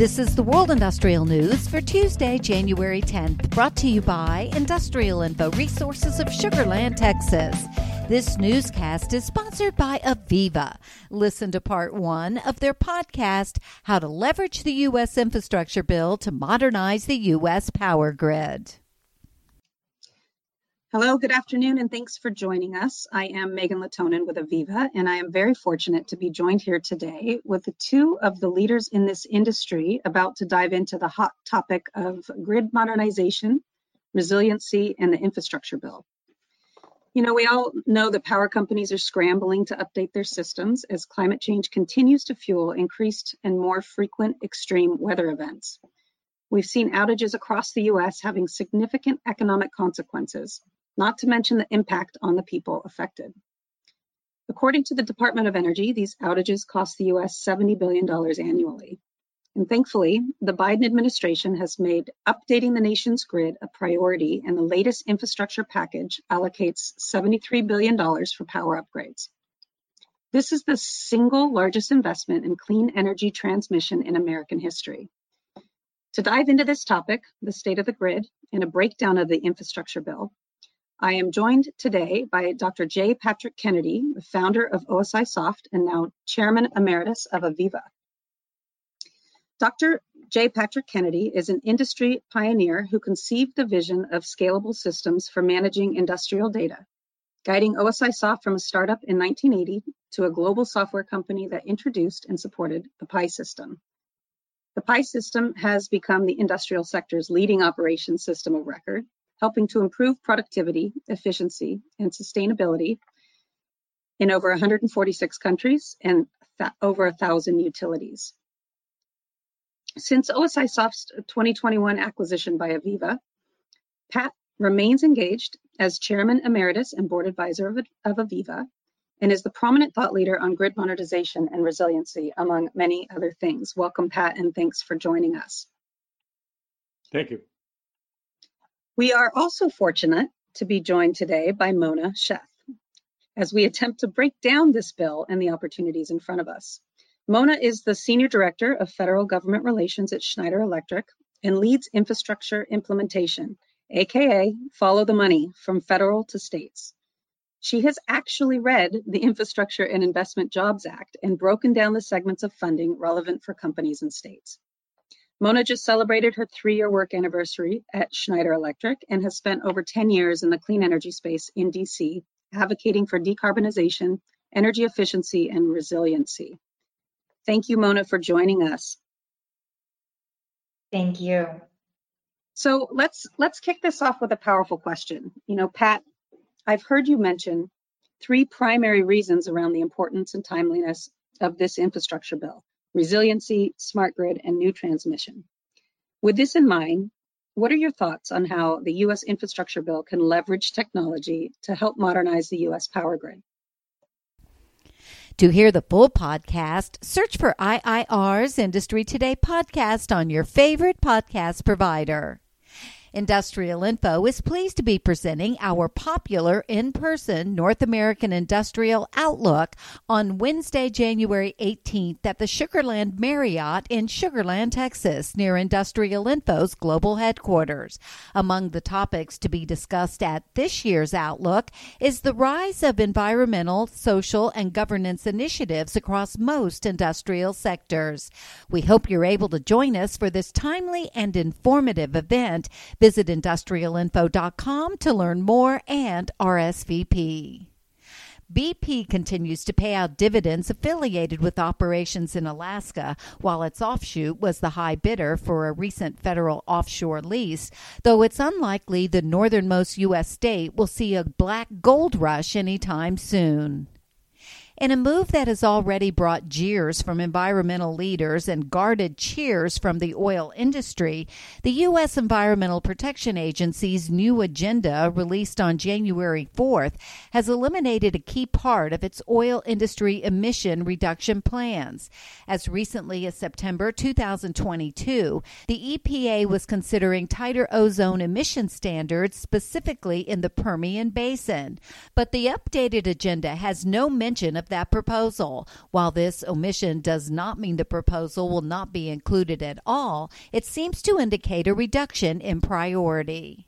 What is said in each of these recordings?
This is the World Industrial News for Tuesday, January 10th, brought to you by Industrial Info Resources of Sugar Land, Texas. This newscast is sponsored by AVEVA. Listen to part one of their podcast, How to Leverage the U.S. Infrastructure Bill to Modernize the U.S. Power Grid. Hello, good afternoon, and thanks for joining us. I am Megan Latonin with AVEVA, and I am very fortunate to be joined here today with the two of the leaders in this industry about to dive into the hot topic of grid modernization, resiliency, and the infrastructure bill. You know, we all know that power companies are scrambling to update their systems as climate change continues to fuel increased and more frequent extreme weather events. We've seen outages across the US having significant economic consequences, not to mention the impact on the people affected. According to the Department of Energy, these outages cost the US $70 billion annually. And thankfully, the Biden administration has made updating the nation's grid a priority, and the latest infrastructure package allocates $73 billion for power upgrades. This is the single largest investment in clean energy transmission in American history. To dive into this topic, the state of the grid, and a breakdown of the infrastructure bill, I am joined today by Dr. J. Patrick Kennedy, the founder of OSIsoft and now Chairman Emeritus of AVEVA. Dr. J. Patrick Kennedy is an industry pioneer who conceived the vision of scalable systems for managing industrial data, guiding OSIsoft from a startup in 1980 to a global software company that introduced and supported the PI system. The PI system has become the industrial sector's leading operations system of record helping to improve productivity, efficiency, and sustainability in over 146 countries and over a thousand utilities. Since OSIsoft's 2021 acquisition by AVEVA, Pat remains engaged as Chairman Emeritus and Board Advisor of, of AVEVA and is the prominent thought leader on grid modernization and resiliency, among many other things. Welcome, Pat, and thanks for joining us. Thank you. We are also fortunate to be joined today by Mona Sheth as we attempt to break down this bill and the opportunities in front of us. Mona is the Senior Director of Federal Government Relations at Schneider Electric and leads infrastructure implementation, aka follow the money from federal to states. She has actually read the Infrastructure and Investment Jobs Act and broken down the segments of funding relevant for companies and states. Mona just celebrated her three-year work anniversary at Schneider Electric and has spent over 10 years in the clean energy space in DC, advocating for decarbonization, energy efficiency, and resiliency. Thank you, Mona, for joining us. Thank you. So let's let's kick this off with a powerful question. You know, Pat, I've heard you mention three primary reasons around the importance and timeliness of this infrastructure bill resiliency, smart grid, and new transmission. With this in mind, what are your thoughts on how the U.S. infrastructure bill can leverage technology to help modernize the U.S. power grid? To hear the full podcast, search for IIR's Industry Today podcast on your favorite podcast provider. Industrial Info is pleased to be presenting our popular in person North American Industrial Outlook on Wednesday, January 18th at the Sugar Land Marriott in Sugar Land, Texas, near Industrial Info's global headquarters. Among the topics to be discussed at this year's Outlook is the rise of environmental, social, and governance initiatives across most industrial sectors. We hope you're able to join us for this timely and informative event Visit industrialinfo.com to learn more and RSVP. BP continues to pay out dividends affiliated with operations in Alaska, while its offshoot was the high bidder for a recent federal offshore lease, though it's unlikely the northernmost U.S. state will see a black gold rush anytime soon. In a move that has already brought jeers from environmental leaders and guarded cheers from the oil industry, the U.S. Environmental Protection Agency's new agenda, released on January 4th, has eliminated a key part of its oil industry emission reduction plans. As recently as September 2022, the EPA was considering tighter ozone emission standards specifically in the Permian Basin. But the updated agenda has no mention of that proposal. While this omission does not mean the proposal will not be included at all, it seems to indicate a reduction in priority.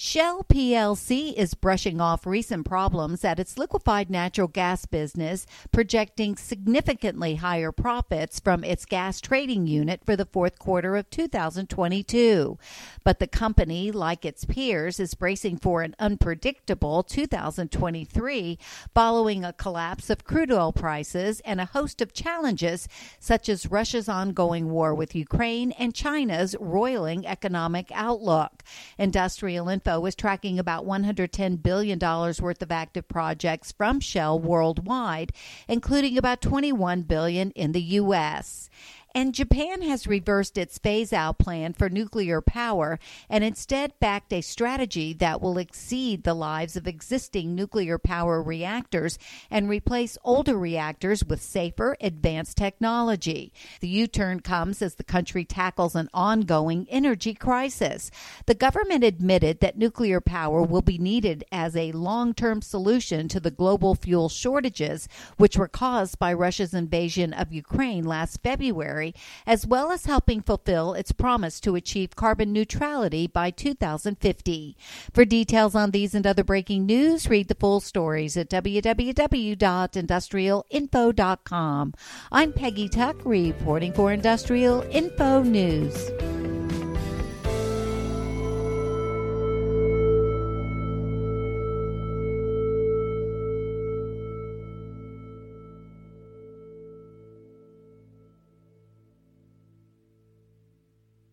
Shell plc is brushing off recent problems at its liquefied natural gas business, projecting significantly higher profits from its gas trading unit for the fourth quarter of 2022. But the company, like its peers, is bracing for an unpredictable 2023 following a collapse of crude oil prices and a host of challenges such as Russia's ongoing war with Ukraine and China's roiling economic outlook. Industrial Info Is tracking about $110 billion worth of active projects from Shell worldwide, including about 21 billion in the U.S. And Japan has reversed its phase out plan for nuclear power and instead backed a strategy that will exceed the lives of existing nuclear power reactors and replace older reactors with safer, advanced technology. The U turn comes as the country tackles an ongoing energy crisis. The government admitted that nuclear power will be needed as a long term solution to the global fuel shortages, which were caused by Russia's invasion of Ukraine last February as well as helping fulfill its promise to achieve carbon neutrality by 2050. For details on these and other breaking news, read the full stories at www.industrialinfo.com. I'm Peggy Tuck, reporting for Industrial Info News.